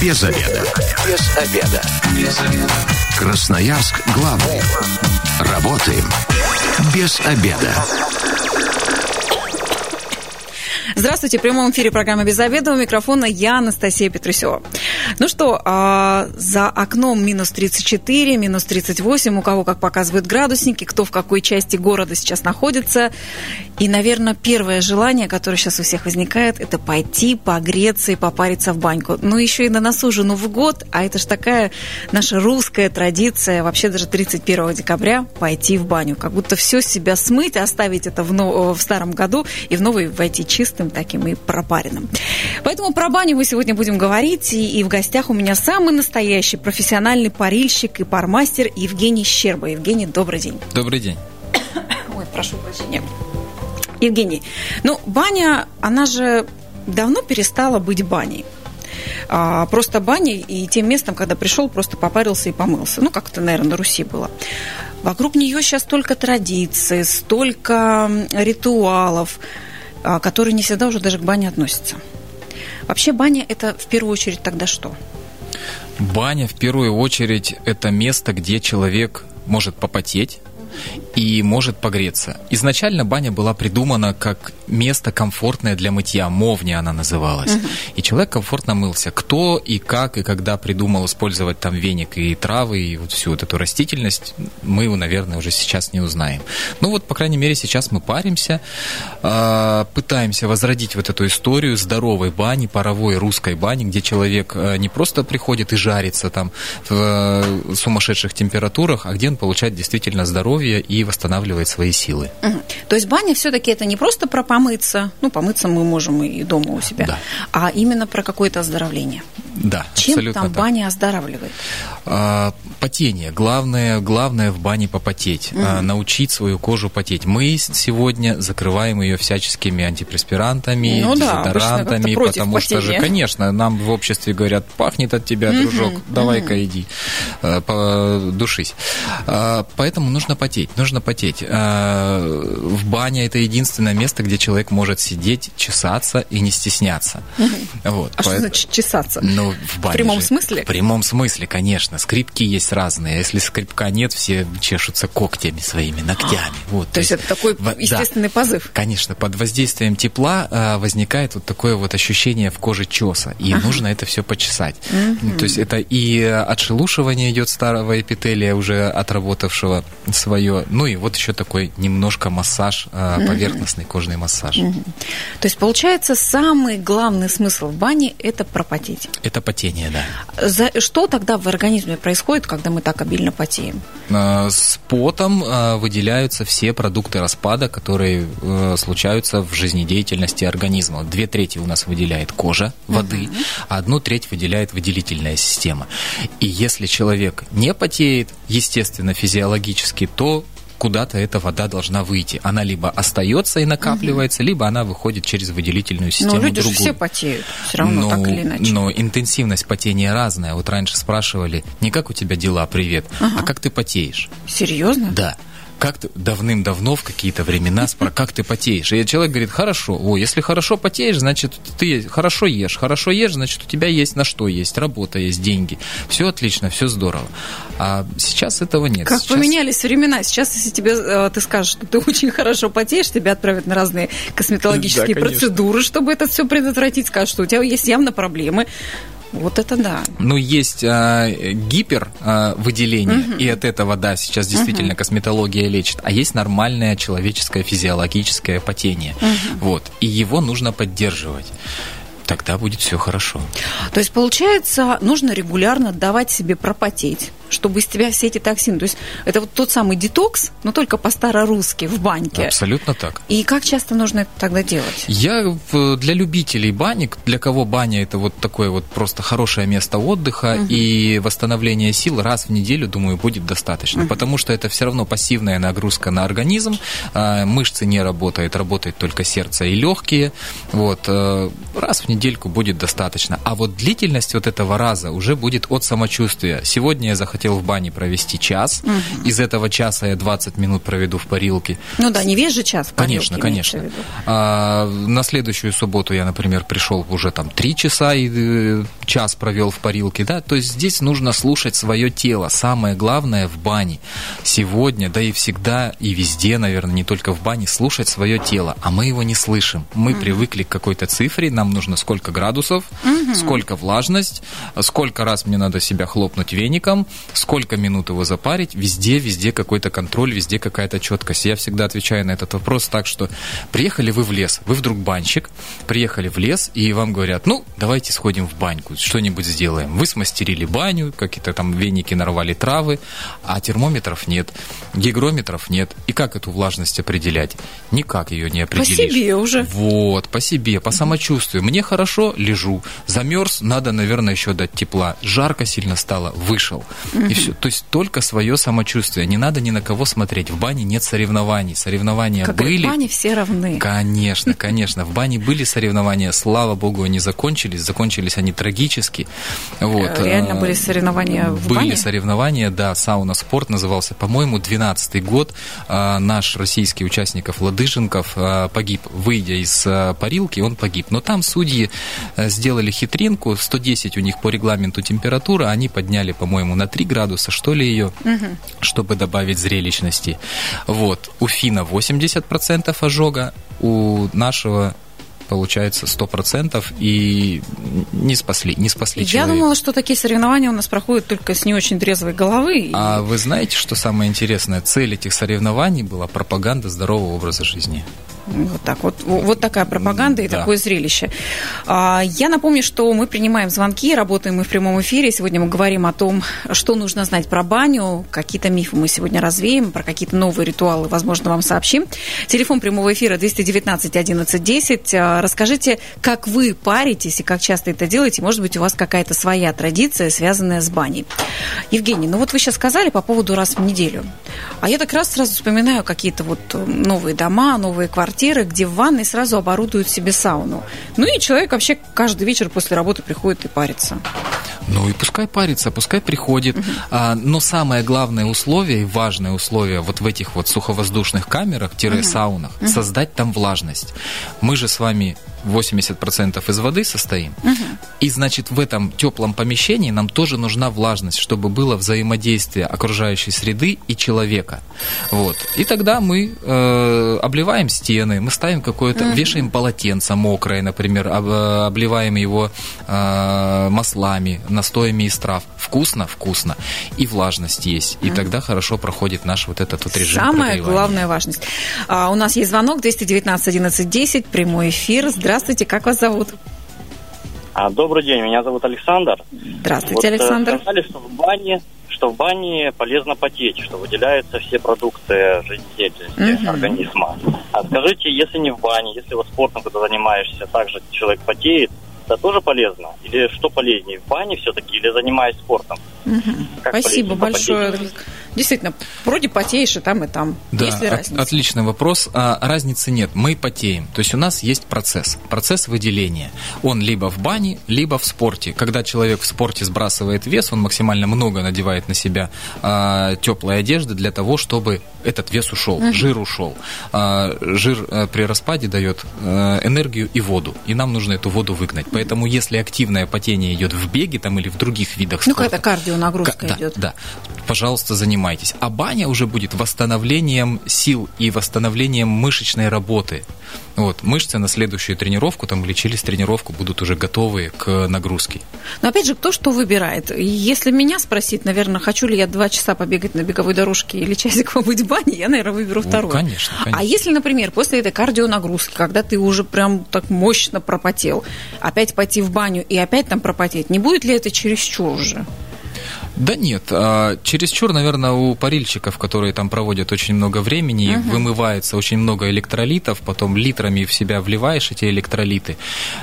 Без обеда. Без обеда. Без обеда. Красноярск главный. Работаем без обеда. Здравствуйте, в прямом эфире программы «Без обеда». У микрофона я, Анастасия Петрусева. Ну что, а, за окном минус 34, минус 38, у кого как показывают градусники, кто в какой части города сейчас находится. И, наверное, первое желание, которое сейчас у всех возникает, это пойти погреться и попариться в баньку. Ну, еще и на носу же Новый год, а это же такая наша русская традиция, вообще даже 31 декабря пойти в баню. Как будто все себя смыть, оставить это в, но, в старом году и в новый войти чистым таким и пропаренным. Поэтому про баню мы сегодня будем говорить, и, и в гостях у меня самый настоящий профессиональный парильщик и пармастер Евгений Щерба. Евгений, добрый день. Добрый день. Ой, прошу прощения. Евгений, ну, баня, она же давно перестала быть баней. А, просто баней и тем местом, когда пришел, просто попарился и помылся. Ну, как это, наверное, на Руси было. Вокруг нее сейчас столько традиций, столько ритуалов, а, которые не всегда уже даже к бане относятся. Вообще баня – это в первую очередь тогда что? Баня в первую очередь – это место, где человек может попотеть, и может погреться. Изначально баня была придумана как место комфортное для мытья, мовня она называлась. Угу. И человек комфортно мылся. Кто и как и когда придумал использовать там веник и травы и вот всю вот эту растительность, мы, наверное, уже сейчас не узнаем. Ну вот, по крайней мере, сейчас мы паримся, а, пытаемся возродить вот эту историю здоровой бани, паровой русской бани, где человек а, не просто приходит и жарится там в э, сумасшедших температурах, а где он получает действительно здоровье и восстанавливает свои силы. Угу. То есть баня все-таки это не просто про помыться, ну, помыться мы можем и дома у себя, да. а именно про какое-то оздоровление. Да, Чем абсолютно там так. баня оздоравливает? А, потение. Главное, главное в бане попотеть. Угу. А, научить свою кожу потеть. Мы сегодня закрываем ее всяческими антипреспирантами, ну, дезодорантами, да, потому потения. что же, конечно, нам в обществе говорят, пахнет от тебя, угу. дружок, давай-ка угу. иди, э, душись. А, поэтому нужно потеть, нужно потеть. А, в бане это единственное место, где человек может сидеть, чесаться и не стесняться. Угу. Вот, а поэтому... что значит чесаться? Ну, в бане В прямом же. смысле? В прямом смысле, конечно. Скрипки есть разные. Если скрипка нет, все чешутся когтями своими, ногтями. Вот, то, то есть это такой естественный да, позыв? Конечно. Под воздействием тепла а, возникает вот такое вот ощущение в коже чеса. И ага. нужно это все почесать. Угу. То есть это и отшелушивание идет старого эпителия, уже отработавшего свое. Ну и вот еще такой немножко массаж, а, поверхностный кожный массаж. Угу. То есть получается самый главный смысл в бане – это пропотеть? Это потение, да. За, что тогда в организме происходит, когда мы так обильно потеем? А, с потом а, выделяются все продукты распада, которые э, случаются в жизнедеятельности организма. Две трети у нас выделяет кожа воды, а одну треть выделяет выделительная система. И если человек не потеет, естественно, физиологически, то куда-то эта вода должна выйти. Она либо остается и накапливается, угу. либо она выходит через выделительную систему Но люди другую. же все потеют, все равно но, так или иначе. Но интенсивность потения разная. Вот раньше спрашивали, не как у тебя дела, привет, ага. а как ты потеешь. Серьезно? Да как ты давным-давно в какие-то времена спро как ты потеешь. И человек говорит, хорошо, о, если хорошо потеешь, значит, ты хорошо ешь. Хорошо ешь, значит, у тебя есть на что есть, работа есть, деньги. Все отлично, все здорово. А сейчас этого нет. Как сейчас... поменялись времена. Сейчас, если тебе э, ты скажешь, что ты очень хорошо потеешь, тебя отправят на разные косметологические да, процедуры, чтобы это все предотвратить. Скажут, что у тебя есть явно проблемы. Вот это да. Ну, есть а, гипер а, угу. и от этого, да, сейчас действительно угу. косметология лечит, а есть нормальное человеческое физиологическое потение. Угу. Вот. И его нужно поддерживать тогда будет все хорошо. То есть, получается, нужно регулярно давать себе пропотеть, чтобы из тебя все эти токсины... То есть, это вот тот самый детокс, но только по-старорусски, в баньке. Абсолютно так. И как часто нужно это тогда делать? Я для любителей баник, для кого баня это вот такое вот просто хорошее место отдыха угу. и восстановления сил раз в неделю, думаю, будет достаточно. Угу. Потому что это все равно пассивная нагрузка на организм, а, мышцы не работают, работает только сердце и легкие. Вот. Э, раз в недельку будет достаточно. А вот длительность вот этого раза уже будет от самочувствия. Сегодня я захотел захотел в бане провести час, угу. из этого часа я 20 минут проведу в парилке. Ну да, не весь же час Конечно, конечно. А, на следующую субботу я, например, пришел уже там 3 часа и э, час провел в парилке, да, то есть здесь нужно слушать свое тело. Самое главное в бане сегодня, да и всегда, и везде, наверное, не только в бане, слушать свое тело, а мы его не слышим. Мы угу. привыкли к какой-то цифре, нам нужно сколько градусов, угу. сколько влажность, сколько раз мне надо себя хлопнуть веником, сколько минут его запарить, везде, везде какой-то контроль, везде какая-то четкость. Я всегда отвечаю на этот вопрос так, что приехали вы в лес, вы вдруг банщик, приехали в лес, и вам говорят, ну, давайте сходим в баньку, что-нибудь сделаем. Вы смастерили баню, какие-то там веники нарвали травы, а термометров нет, гигрометров нет. И как эту влажность определять? Никак ее не определишь. По себе уже. Вот, по себе, по самочувствию. Мне хорошо, лежу. Замерз, надо, наверное, еще дать тепла. Жарко сильно стало, вышел. И все. То есть только свое самочувствие. Не надо ни на кого смотреть. В бане нет соревнований. Соревнования как были. в бане все равны. Конечно, конечно. В бане были соревнования. Слава богу, они закончились. Закончились они трагически. Вот. Э, реально были соревнования в были бане? Были соревнования, да. Сауна спорт назывался. По-моему, 12 год. А, наш российский участников Ладыженков погиб, выйдя из парилки, он погиб. Но там судьи сделали хитринку. 110 у них по регламенту температура. Они подняли, по-моему, на 3 градуса, что ли, ее, угу. чтобы добавить зрелищности. Вот. У Фина 80% ожога, у нашего получается, 100%, и не спасли, не спасли Я человека. думала, что такие соревнования у нас проходят только с не очень трезвой головы. А вы знаете, что самое интересное? Цель этих соревнований была пропаганда здорового образа жизни. Вот так вот. Вот такая пропаганда и да. такое зрелище. А, я напомню, что мы принимаем звонки, работаем мы в прямом эфире. Сегодня мы говорим о том, что нужно знать про баню. Какие-то мифы мы сегодня развеем, про какие-то новые ритуалы, возможно, вам сообщим. Телефон прямого эфира 219 11 10. Расскажите, как вы паритесь и как часто это делаете. Может быть, у вас какая-то своя традиция, связанная с баней. Евгений, ну вот вы сейчас сказали по поводу раз в неделю. А я так раз сразу вспоминаю какие-то вот новые дома, новые квартиры квартиры, где в ванной сразу оборудуют себе сауну. Ну и человек вообще каждый вечер после работы приходит и парится. Ну и пускай парится, пускай приходит. Угу. А, но самое главное условие и важное условие вот в этих вот суховоздушных камерах-саунах угу. создать там влажность. Мы же с вами 80% из воды состоим. Угу. И, значит, в этом теплом помещении нам тоже нужна влажность, чтобы было взаимодействие окружающей среды и человека. Вот. И тогда мы э, обливаем стены, мы ставим какое-то, угу. вешаем полотенце мокрое, например, об, обливаем его э, маслами, настоями из трав. Вкусно, вкусно. И влажность есть. И угу. тогда хорошо проходит наш вот этот вот режим Самая главная важность. А, у нас есть звонок 219 11 10, прямой эфир. Здравствуйте. Здравствуйте, как вас зовут? А, добрый день, меня зовут Александр. Здравствуйте, вот, э, Александр. Сказали, что в бане что в бане полезно потеть, что выделяются все продукты жизнедеятельности uh-huh. организма. А скажите, если не в бане, если вот спортом, когда занимаешься, также человек потеет, это тоже полезно? Или что полезнее, в бане все-таки или занимаясь спортом? Угу. Спасибо большое. Попотеть? Действительно, вроде потеешь и там, и там. Да, есть ли разница? отличный вопрос. А, разницы нет. Мы потеем. То есть у нас есть процесс. Процесс выделения. Он либо в бане, либо в спорте. Когда человек в спорте сбрасывает вес, он максимально много надевает на себя а, теплой одежды для того, чтобы этот вес ушел, угу. жир ушел. А, жир а, при распаде дает а, энергию и воду. И нам нужно эту воду выгнать. Поэтому если активное потение идет в беге там, или в других видах спорта... Ну, какая-то кардионагрузка да, идет. Да, пожалуйста, занимайтесь. А баня уже будет восстановлением сил и восстановлением мышечной работы. Вот, мышцы на следующую тренировку там, или через тренировку будут уже готовы к нагрузке. Но опять же, кто что выбирает? Если меня спросить, наверное, хочу ли я два часа побегать на беговой дорожке или часик побыть в бане, я, наверное, выберу ну, второе. конечно, конечно. А если, например, после этой кардионагрузки, когда ты уже прям так мощно пропотел, опять пойти в баню и опять там пропотеть, не будет ли это чересчур уже? Да нет, а, чересчур, наверное, у парильщиков, которые там проводят очень много времени, угу. вымывается очень много электролитов, потом литрами в себя вливаешь эти электролиты.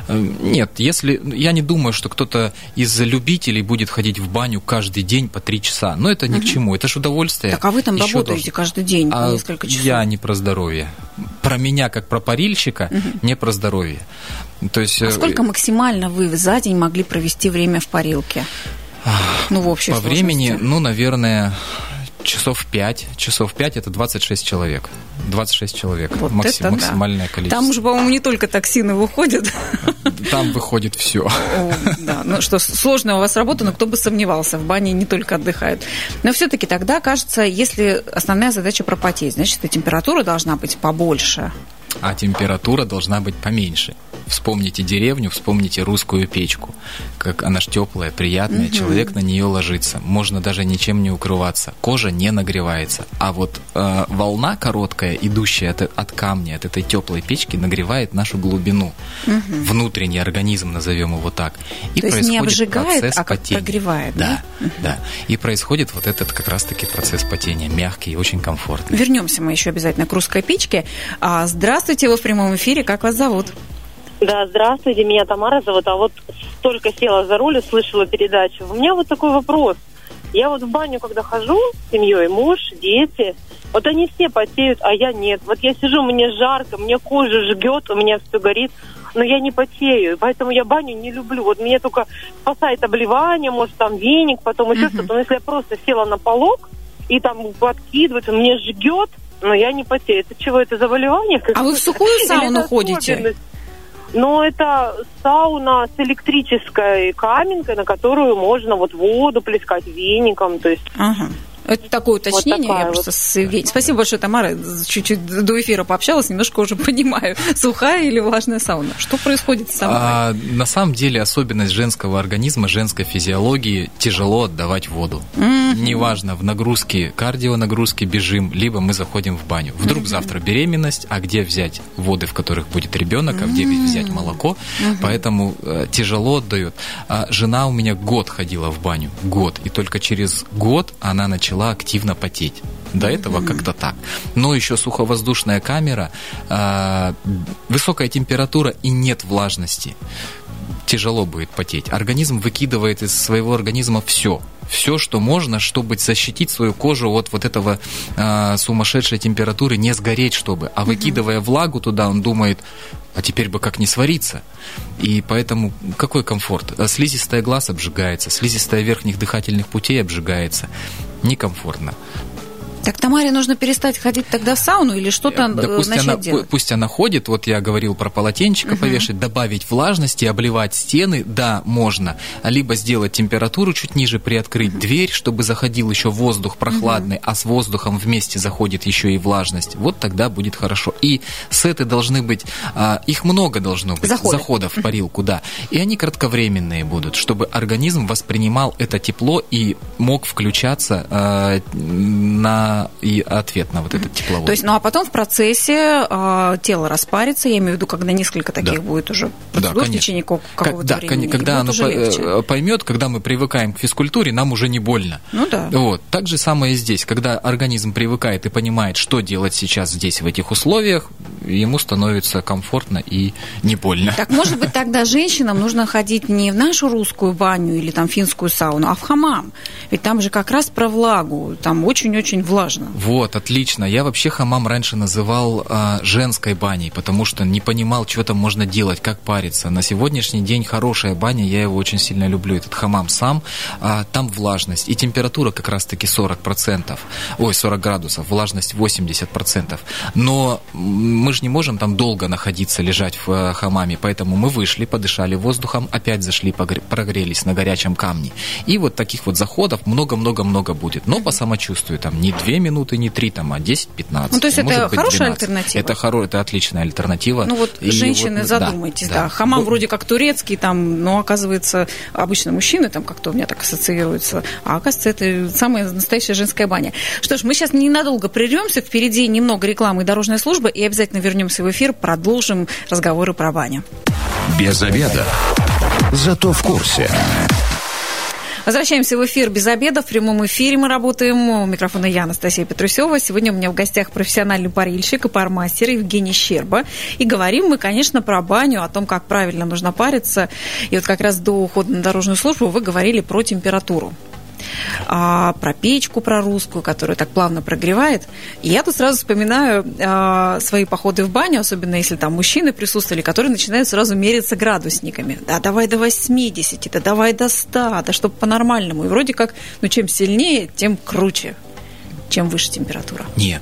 Э, нет, если я не думаю, что кто-то из любителей будет ходить в баню каждый день по три часа, но это ни угу. к чему, это же удовольствие. Так а вы там Еще работаете должен... каждый день а несколько часов? Я не про здоровье. Про меня как про парильщика, угу. не про здоровье. То есть... А э, сколько максимально вы за день могли провести время в парилке? Ну, в общей По времени, сложности. ну, наверное, часов 5. Часов 5 это 26 человек. 26 человек. Вот Макси- это да. максимальное количество. Там уже, по-моему, не только токсины выходят. Там выходит все. О, Да, ну что, сложная у вас работа, но кто бы сомневался, в бане не только отдыхают. Но все-таки тогда, кажется, если основная задача пропотеть, значит, и температура должна быть побольше. А температура должна быть поменьше. Вспомните деревню, вспомните русскую печку. Как она ж теплая, приятная, человек на нее ложится. Можно даже ничем не укрываться. Кожа не нагревается. А вот э, волна короткая, идущая от, от камня, от этой теплой печки, нагревает нашу глубину. Внутренний организм, назовем его так. И То есть не происходит обжигает, процесс а потения. прогревает, Да, да. И происходит вот этот как раз-таки процесс потения. Мягкий и очень комфортный. Вернемся мы еще обязательно к русской печке. А, здравствуйте, вы в прямом эфире, как вас зовут? Да, здравствуйте, меня Тамара зовут, а вот только села за руль и слышала передачу. У меня вот такой вопрос. Я вот в баню, когда хожу с семьей, муж, дети, вот они все потеют, а я нет. Вот я сижу, мне жарко, мне кожа жгет, у меня все горит, но я не потею, поэтому я баню не люблю. Вот меня только спасает обливание, может, там веник, потом еще что-то. Но если я просто села на полок и там подкидывается, мне жгет, но я не потею. Это чего, это заболевание? А вы в сухую сауну ходите? Ну, это сауна с электрической каменкой, на которую можно вот воду плескать веником, то есть Ага. Это такое уточнение, такая я вот. просто с Евгением. Спасибо большое, Тамара. Чуть-чуть до эфира пообщалась, немножко уже понимаю, сухая или влажная сауна. Что происходит с сауной? А, на самом деле особенность женского организма, женской физиологии тяжело отдавать воду. Неважно, в нагрузке, кардио нагрузке бежим, либо мы заходим в баню. Вдруг завтра беременность, а где взять воды, в которых будет ребенок, а где взять молоко. Поэтому э, тяжело отдает. А жена у меня год ходила в баню, год, и только через год она начала активно потеть. До этого как-то так. Но еще суховоздушная камера, а, высокая температура и нет влажности. Тяжело будет потеть. Организм выкидывает из своего организма все. Все, что можно, чтобы защитить свою кожу от вот этого а, сумасшедшей температуры, не сгореть, чтобы. А выкидывая влагу туда, он думает, а теперь бы как не свариться. И поэтому какой комфорт? А Слизистая глаз обжигается, слизистая верхних дыхательных путей обжигается. Некомфортно. Так Тамаре нужно перестать ходить тогда в сауну или что-то Да э, пусть начать она, делать? пу- пусть она ходит, вот я говорил про полотенчика повешать, добавить влажности, обливать стены, да, можно. А Либо сделать температуру чуть ниже, приоткрыть дверь, чтобы заходил еще воздух прохладный, а с воздухом вместе заходит еще и влажность. Вот тогда будет хорошо. И сеты должны быть, а, их много должно быть, Заходы. заходов в парилку, да. И они кратковременные будут, чтобы организм воспринимал это тепло и мог включаться а, на и ответ на вот этот тепловой. То есть, ну а потом в процессе э, тело распарится, я имею в виду, когда несколько таких Да. будет уже Да, в течение ка- Как- какого-то да, времени. когда оно по- э, поймет, когда мы привыкаем к физкультуре, нам уже не больно. Ну да. Вот. Так же самое и здесь. Когда организм привыкает и понимает, что делать сейчас здесь, в этих условиях, ему становится комфортно и не больно. Так, может быть, тогда женщинам нужно ходить не в нашу русскую баню или там финскую сауну, а в хамам. Ведь там же как раз про влагу, там очень-очень влажно. Вот, отлично. Я вообще хамам раньше называл а, женской баней, потому что не понимал, что там можно делать, как париться. На сегодняшний день хорошая баня, я его очень сильно люблю, этот хамам сам. А, там влажность и температура как раз-таки 40%, ой, 40 градусов, влажность 80%. Но мы же не можем там долго находиться, лежать в э, хамаме, поэтому мы вышли, подышали воздухом, опять зашли, прогрелись на горячем камне. И вот таких вот заходов много-много-много будет. Но по самочувствию, там не 2 минуты, не 3, там, а 10-15. Ну, то есть это быть, хорошая 12. альтернатива? Это, хоро... это отличная альтернатива. Ну вот, И женщины, вот, да, задумайтесь, да. Хамам Ну, вроде как турецкий, там, но оказывается, обычно мужчины там как-то у меня так ассоциируются, а оказывается, это самая настоящая женская баня. Что ж, мы сейчас ненадолго прервемся, впереди немного рекламы и дорожная служба, и обязательно вернемся в эфир, продолжим разговоры про баню. Без обеда. Зато в курсе. Возвращаемся в эфир без обеда. В прямом эфире мы работаем. У микрофона я, Анастасия Петрусева. Сегодня у меня в гостях профессиональный парильщик и пармастер Евгений Щерба. И говорим мы, конечно, про баню, о том, как правильно нужно париться. И вот как раз до ухода на дорожную службу вы говорили про температуру. А, про печку, про русскую, которая так плавно прогревает. И я тут сразу вспоминаю а, свои походы в баню, особенно если там мужчины присутствовали, которые начинают сразу мериться градусниками. Да, давай до 80, да давай до 100, да чтобы по-нормальному. И вроде как, ну, чем сильнее, тем круче чем выше температура. Нет.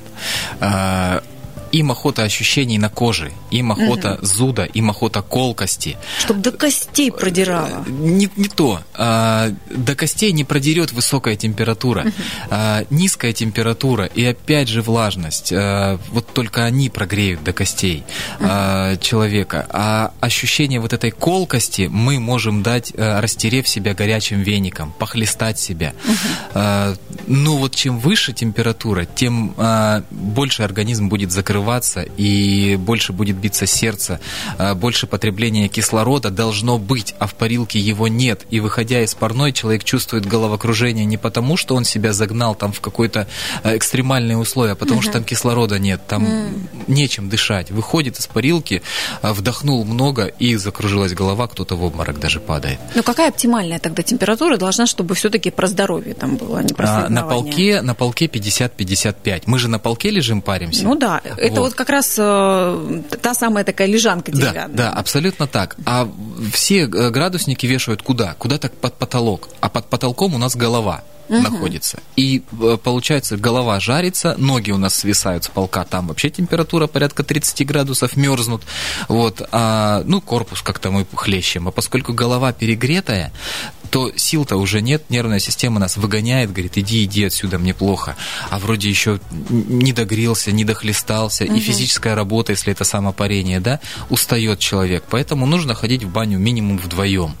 Им охота ощущений на коже, им охота угу. зуда, им охота колкости. Чтобы до костей продирало. Не, не то. А, до костей не продерет высокая температура. Угу. А, низкая температура и опять же влажность. А, вот только они прогреют до костей угу. а, человека. А ощущение вот этой колкости мы можем дать, а, растерев себя горячим веником, похлестать себя. Угу. А, ну вот чем выше температура, тем а, больше организм будет закрывать открываться, и больше будет биться сердце, а, больше потребления кислорода должно быть, а в парилке его нет. И выходя из парной, человек чувствует головокружение не потому, что он себя загнал там в какое-то а, экстремальные условия, а потому угу. что там кислорода нет, там mm. нечем дышать. Выходит из парилки, а, вдохнул много и закружилась голова, кто-то в обморок даже падает. Ну какая оптимальная тогда температура должна, чтобы все-таки про здоровье там было, а не про а, На полке, на полке 50-55. Мы же на полке лежим, паримся. Ну да, это вот как раз э, та самая такая лежанка деревянная. Да, да, абсолютно так. А все э, градусники вешают куда? Куда-то под потолок. А под потолком у нас голова угу. находится. И э, получается, голова жарится, ноги у нас свисают с полка, там вообще температура порядка 30 градусов, мерзнут. Вот, а, ну, корпус как-то мы хлещем. А поскольку голова перегретая, то сил-то уже нет, нервная система нас выгоняет, говорит, иди, иди отсюда, мне плохо. А вроде еще не догрелся, не дохлестался, угу. и физическая работа, если это самопарение, да, устает человек. Поэтому нужно ходить в баню минимум вдвоем.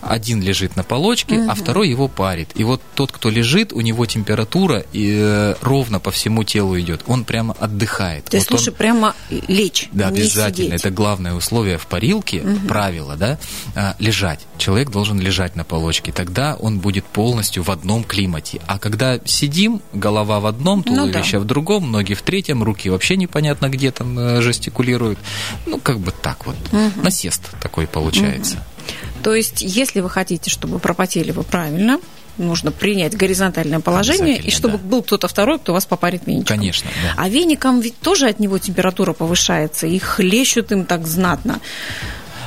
Один лежит на полочке, угу. а второй его парит. И вот тот, кто лежит, у него температура и, э, ровно по всему телу идет. Он прямо отдыхает. То есть вот лучше он... прямо лечь. Да, обязательно. Сидеть. Это главное условие в парилке, угу. правило, да, а, лежать. Человек должен лежать на полочке точки, тогда он будет полностью в одном климате. А когда сидим, голова в одном, туловище ну, да. в другом, ноги в третьем, руки вообще непонятно где там э, жестикулируют. Ну, как бы так вот. Угу. Насест такой получается. Угу. То есть, если вы хотите, чтобы пропотели вы правильно, нужно принять горизонтальное положение, и чтобы да. был кто-то второй, кто вас попарит веничком. Конечно, да. А веником ведь тоже от него температура повышается, и хлещут им так знатно.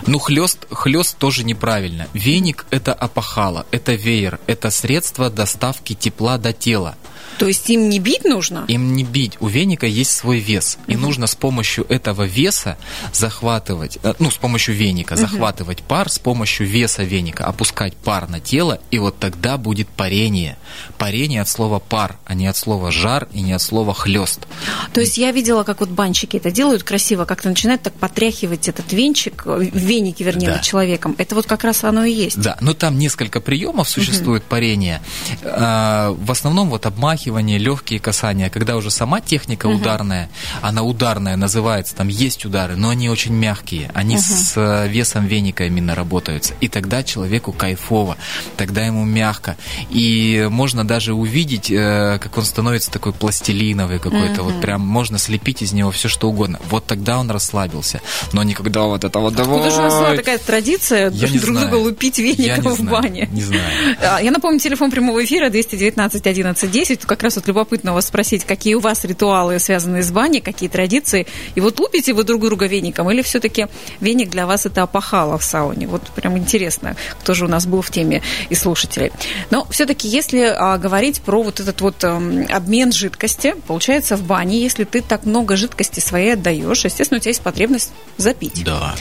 Ну, хлест, хлест тоже неправильно. Веник – это опахало, это веер, это средство доставки тепла до тела. То есть им не бить нужно? Им не бить. У веника есть свой вес. И угу. нужно с помощью этого веса захватывать, э, ну, с помощью веника угу. захватывать пар, с помощью веса веника опускать пар на тело, и вот тогда будет парение. Парение от слова пар, а не от слова жар и не от слова хлест. То есть я видела, как вот банщики это делают красиво, как-то начинают так потряхивать этот венчик, э, веники, вернее, да. над человеком. Это вот как раз оно и есть. Да, но там несколько приемов существует угу. парения. А, в основном вот обмахивание размахивание, легкие касания, когда уже сама техника угу. ударная, она ударная называется, там есть удары, но они очень мягкие, они угу. с э, весом веника именно работаются. И тогда человеку кайфово, тогда ему мягко. И можно даже увидеть, э, как он становится такой пластилиновый какой-то, угу. вот прям можно слепить из него все что угодно. Вот тогда он расслабился. Но никогда вот это вот давай. Откуда же у нас такая традиция Я друг друга лупить веником в знаю, бане? Не знаю. А, я напомню, телефон прямого эфира 219 11 10 как раз вот любопытно вас спросить, какие у вас ритуалы, связанные с баней, какие традиции. И вот лупите вы друг друга веником, или все-таки веник для вас это опахало в сауне? Вот прям интересно, кто же у нас был в теме и слушателей. Но все-таки, если а, говорить про вот этот вот а, обмен жидкости, получается, в бане, если ты так много жидкости своей отдаешь, естественно, у тебя есть потребность запить. Да.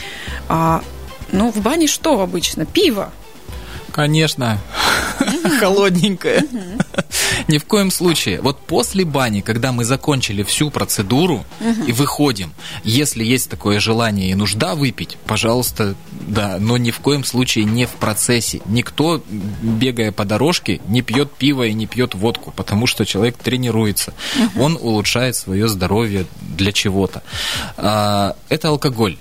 А, ну, в бане что обычно? Пиво. Конечно. Холодненькое. Ни в коем случае. Вот после бани, когда мы закончили всю процедуру и выходим, если есть такое желание и нужда выпить, пожалуйста, да, но ни в коем случае не в процессе. Никто, бегая по дорожке, не пьет пиво и не пьет водку, потому что человек тренируется. Он улучшает свое здоровье для чего-то. А, это алкоголь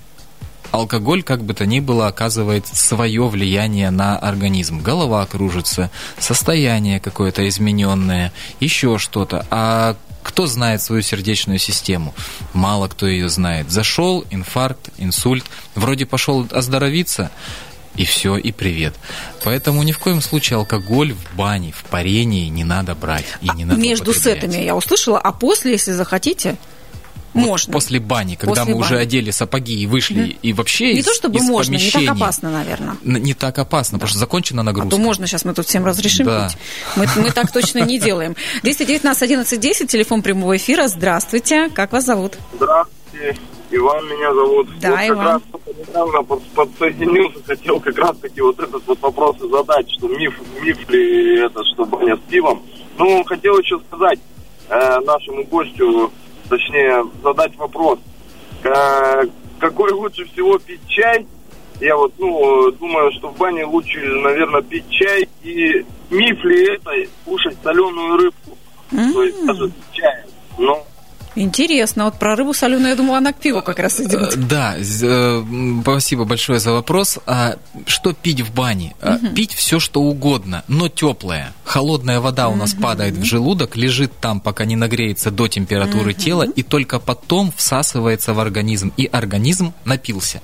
алкоголь, как бы то ни было, оказывает свое влияние на организм. Голова кружится, состояние какое-то измененное, еще что-то. А кто знает свою сердечную систему? Мало кто ее знает. Зашел, инфаркт, инсульт. Вроде пошел оздоровиться, и все, и привет. Поэтому ни в коем случае алкоголь в бане, в парении не надо брать и не А надо Между сетами я услышала, а после, если захотите, Вот можно. После бани, когда После мы уже бани. одели сапоги и вышли, и вообще Не из, то чтобы из можно, не так помещения- опасно, наверное. Н- Не так опасно, потому что закончена А нагрузка. то можно, сейчас мы тут всем разрешим Да. пить. Мы, мы так точно не делаем. 219 11 10, телефон прямого эфира. Здравствуйте, как вас зовут? Здравствуйте, Иван меня зовут. Да, вот как Иван. раз только недавно под- подсоединился, хотел как раз таки вот этот вот вопрос и задать, что миф, миф ли это, что баня с пивом. Ну, хотел еще сказать э, нашему гостю, точнее, задать вопрос. Э, какой лучше всего пить чай? Я вот, ну, думаю, что в бане лучше, наверное, пить чай. И миф ли это кушать соленую рыбку? То есть даже чаем. Но Интересно, вот про рыбу соленую, я думала, она к пиву как раз Э, идет. Да, з- э, спасибо большое за вопрос. А что пить в бане? А, Пить все, что угодно, но теплое. Холодная вода у нас падает в желудок, лежит там, пока не нагреется до температуры тела, и только потом всасывается в организм. И организм напился,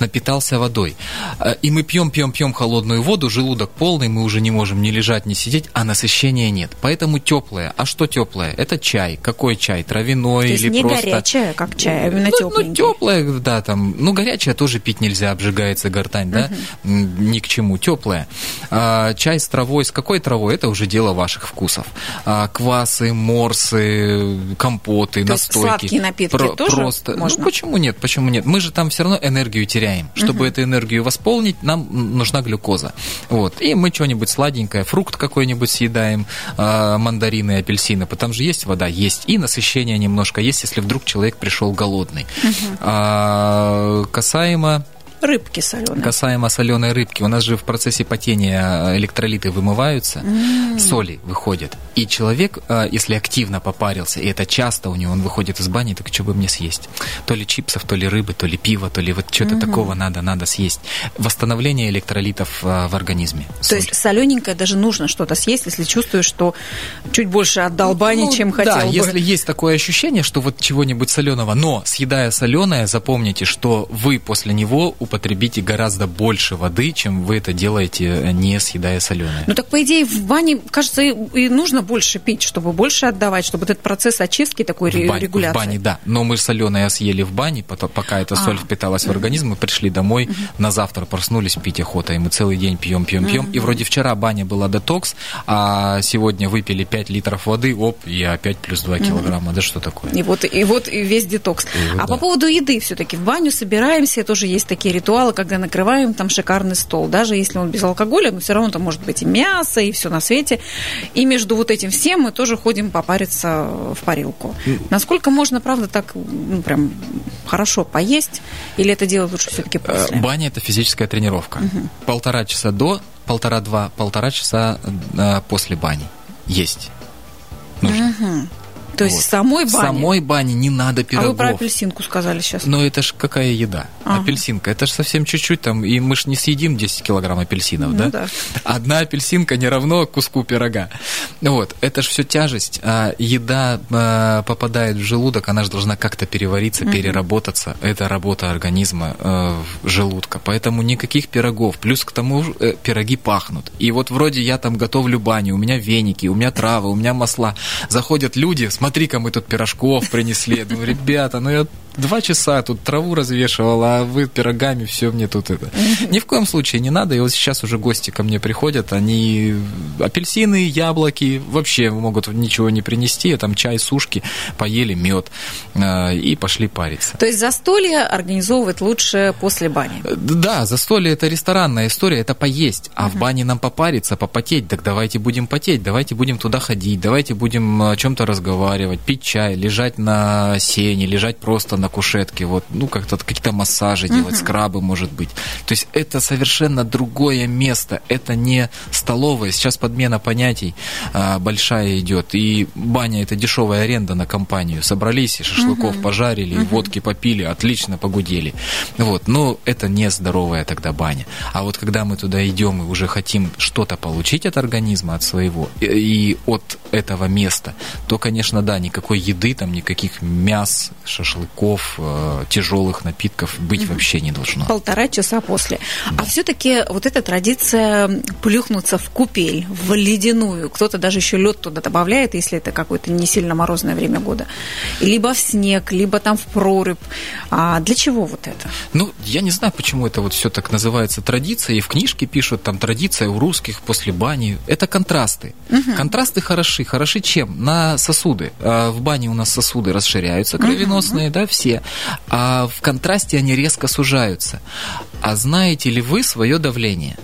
напитался водой. А, И мы пьем, пьем, пьем холодную воду, желудок полный, мы уже не можем ни лежать, ни сидеть, а насыщения нет. Поэтому теплое. А что теплое? Это чай. Какой чай? Травяной То есть или не просто... горячая, как чай, а именно Ну, тепленький. Ну, теплое, да, там. Ну, горячее тоже пить нельзя, обжигается гортань, да? М, Ни к чему. Теплое. А, чай с травой, с какой травой, это уже дело ваших вкусов. А, квасы, морсы, компоты, То есть настойки. сладкие напитки тоже просто. можно? Ну, почему нет? Почему нет? Мы же там все равно энергию теряем. Чтобы эту энергию восполнить, нам нужна глюкоза. Вот. И мы что-нибудь сладенькое, фрукт какой-нибудь съедаем, а, мандарины, апельсины. Там же есть вода, есть. И насыщение немножко есть, если вдруг человек пришел голодный. А, касаемо Рыбки соленые. Касаемо соленой рыбки, у нас же в процессе потения электролиты вымываются, соли выходят. И человек, э, если активно попарился, и это часто у него, он выходит из бани, так что бы мне съесть? То ли чипсов, то ли рыбы, то ли пива, то ли вот что-то такого надо, надо съесть. Восстановление электролитов э, в организме. То соль. есть солененькое даже нужно что-то съесть, если чувствуешь, что чуть больше отдал бане, Ну, чем да, хотел бы. если есть такое ощущение, что вот чего-нибудь соленого, но съедая соленое, запомните, что вы после него употребите гораздо больше воды, чем вы это делаете, э, не съедая соленое. Ну так, по идее, в бане, кажется, и, нужно больше пить, чтобы больше отдавать, чтобы этот процесс очистки такой в бане, в бане, да. Но мы соленое съели в бане, потом, пока эта соль А. впиталась в организм, мы пришли домой, на завтра проснулись, пить охота, и мы целый день пьем, пьем, пьем. И вроде вчера баня была детокс, а сегодня выпили 5 литров воды, оп, и опять плюс 2 килограмма. Да что такое? И вот, и вот и весь детокс. И вот а да. по поводу еды все-таки в баню собираемся, тоже есть такие ритуалы, когда накрываем там шикарный стол. Даже если он без алкоголя, но все равно там может быть и мясо, и все на свете. И между вот этим всем мы тоже ходим попариться в парилку. Насколько можно, правда, так ну, прям хорошо поесть? Или это делать лучше все-таки Э, после? Баня это физическая тренировка. Полтора часа до, полтора-два, полтора часа э, после бани. Есть. Нужно. То есть Вот. в самой В бане? самой бане не надо а пирогов. вы про апельсинку сказали сейчас. Но это ж какая еда? Ага. Апельсинка. Это же совсем чуть-чуть там, и мы ж не съедим 10 килограмм апельсинов, Ну да? да. Одна апельсинка не равно куску пирога. Вот, это же все тяжесть. А еда а, попадает в желудок, она же должна как-то перевариться, переработаться. Это работа организма, э, желудка. Поэтому никаких пирогов. Плюс к тому э, пироги пахнут. И вот вроде я там готовлю баню, у меня веники, у меня травы, у меня масла. Заходят люди, смотри-ка, мы тут пирожков принесли. Я думаю, ребята, ну я два часа тут траву развешивал, а вы пирогами все мне тут это. Ни в коем случае не надо. И вот сейчас уже гости ко мне приходят, они апельсины, яблоки вообще могут ничего не принести, там чай, сушки, поели мед и пошли париться. То есть застолье организовывать лучше после бани? Э, Да, застолье это ресторанная история, это поесть, а в бане нам попариться, попотеть, так давайте будем потеть, давайте будем туда ходить, давайте будем о чем-то разговаривать, пить чай, лежать на сене, лежать просто на кушетке, вот, ну, как-то какие-то массажи делать, скрабы, может быть. То есть это совершенно другое место, это не столовая, сейчас подмена понятий а, большая идет, и баня это дешевая аренда на компанию, собрались и шашлыков пожарили, и водки попили, отлично погудели. Вот, но это не здоровая тогда баня. А вот когда мы туда идем и уже хотим что-то получить от организма, от своего, и, и от этого места, то, конечно, да, никакой еды, там никаких мяс, шашлыков, супов, э, тяжелых напитков быть вообще не должно. Полтора часа после. Да. А все-таки вот эта традиция плюхнуться в купель, в ледяную, кто-то даже еще лед туда добавляет, если это какое-то не сильно морозное время года, либо в снег, либо там в прорубь. А для чего вот это? Ну, я не знаю, почему это вот все так называется традиция, и в книжке пишут, там традиция у русских после бани. Это контрасты. Угу. Контрасты хороши. Хороши чем? На сосуды. А в бане у нас сосуды расширяются, кровеносные, угу. да, все. А в контрасте они резко сужаются. А знаете ли вы свое давление?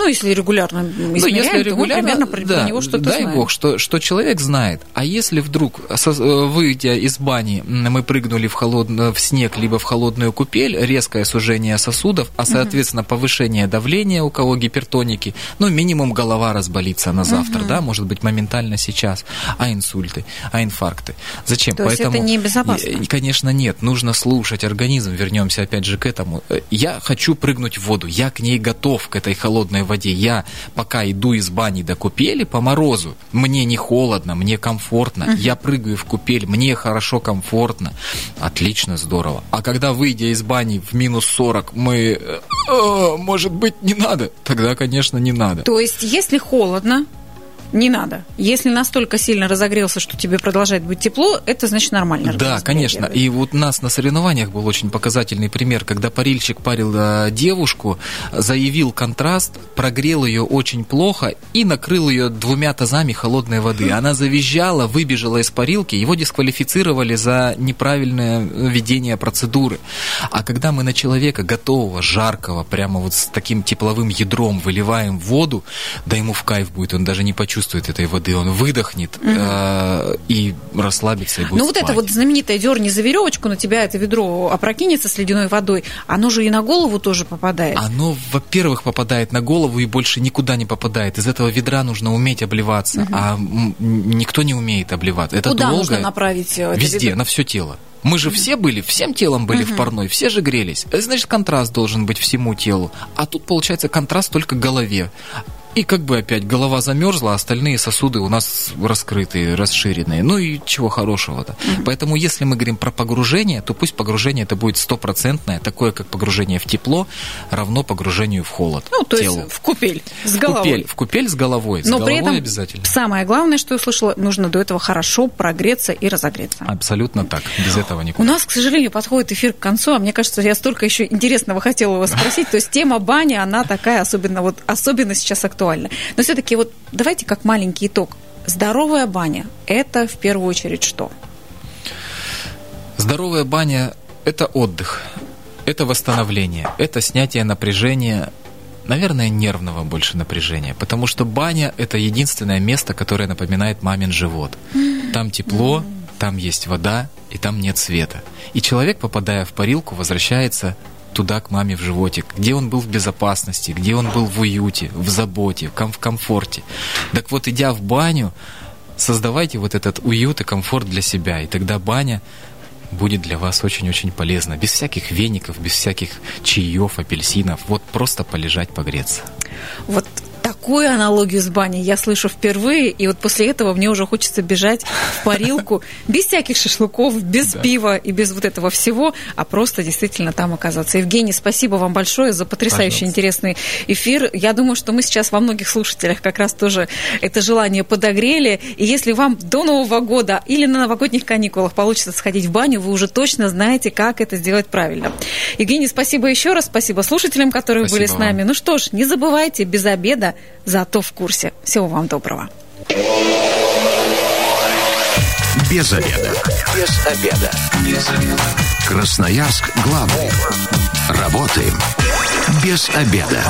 Ну, если регулярно измеряем, ну, если регулярно, то мы примерно да, про него что-то дай знаем. бог, что, что человек знает. А если вдруг, выйдя из бани, мы прыгнули в, холодно, в снег, либо в холодную купель, резкое сужение сосудов, а, соответственно, повышение давления, у кого гипертоники, ну, минимум голова разболится на завтра, да, может быть, моментально сейчас, а инсульты, а инфаркты. Зачем? То Поэтому, есть это небезопасно? Конечно, нет. Нужно слушать организм. Вернемся опять же к этому. Я хочу прыгнуть в воду. Я к ней готов, к этой холодной воде. Я пока иду из бани до купели по морозу, мне не холодно, мне комфортно. Uh-huh. Я прыгаю в купель, мне хорошо, комфортно. Отлично, здорово. А когда, выйдя из бани в минус 40, мы... Э, может быть, не надо? Тогда, конечно, не надо. То есть, если холодно, не надо. Если настолько сильно разогрелся, что тебе продолжает быть тепло, это значит нормально. Да, конечно. И вот у нас на соревнованиях был очень показательный пример, когда парильщик парил э, девушку, заявил контраст, прогрел ее очень плохо и накрыл ее двумя тазами холодной воды. Она завизжала, выбежала из парилки, его дисквалифицировали за неправильное ведение процедуры. А когда мы на человека готового, жаркого, прямо вот с таким тепловым ядром выливаем воду, да ему в кайф будет, он даже не почувствует почувствует этой воды, он выдохнет угу. э, и расслабится и будет Ну вот это вот знаменитое дерни за веревочку, на тебя это ведро опрокинется с ледяной водой, оно же и на голову тоже попадает. Оно, во-первых, попадает на голову и больше никуда не попадает. Из этого ведра нужно уметь обливаться, угу. а никто не умеет обливаться. Это Куда долго... нужно направить? Это Везде, ведро? на все тело. Мы же все были, всем телом были uh-huh. в парной, все же грелись. Значит, контраст должен быть всему телу. А тут, получается, контраст только голове. И как бы опять голова замерзла, а остальные сосуды у нас раскрытые, расширенные. Ну и чего хорошего-то. Mm-hmm. Поэтому если мы говорим про погружение, то пусть погружение это будет стопроцентное, такое как погружение в тепло, равно погружению в холод. Ну, то телу. есть в купель с головой. В купель, в купель с головой. С Но головой при этом обязательно. самое главное, что я услышала, нужно до этого хорошо прогреться и разогреться. Абсолютно так. Без этого никуда. У нас, к сожалению, подходит эфир к концу, а мне кажется, я столько еще интересного хотела вас спросить. То есть тема бани, она такая, особенно вот особенно сейчас актуальна актуально. Но все-таки вот давайте как маленький итог. Здоровая баня – это в первую очередь что? Здоровая баня – это отдых, это восстановление, это снятие напряжения, наверное, нервного больше напряжения, потому что баня – это единственное место, которое напоминает мамин живот. Там тепло, там есть вода, и там нет света. И человек, попадая в парилку, возвращается туда, к маме в животик, где он был в безопасности, где он был в уюте, в заботе, в, ком- в комфорте. Так вот, идя в баню, создавайте вот этот уют и комфорт для себя, и тогда баня будет для вас очень-очень полезна. Без всяких веников, без всяких чаев, апельсинов. Вот просто полежать, погреться. Вот такую аналогию с баней я слышу впервые, и вот после этого мне уже хочется бежать в парилку без всяких шашлыков, без да. пива и без вот этого всего, а просто действительно там оказаться. Евгений, спасибо вам большое за потрясающий Пожалуйста. интересный эфир. Я думаю, что мы сейчас во многих слушателях как раз тоже это желание подогрели, и если вам до Нового года или на новогодних каникулах получится сходить в баню, вы уже точно знаете, как это сделать правильно. Евгений, спасибо еще раз, спасибо слушателям, которые спасибо были с нами. Вам. Ну что ж, не забывайте, без обеда зато в курсе. Всего вам доброго. Без обеда. Без обеда. Без обеда. Красноярск главный. Работаем без обеда.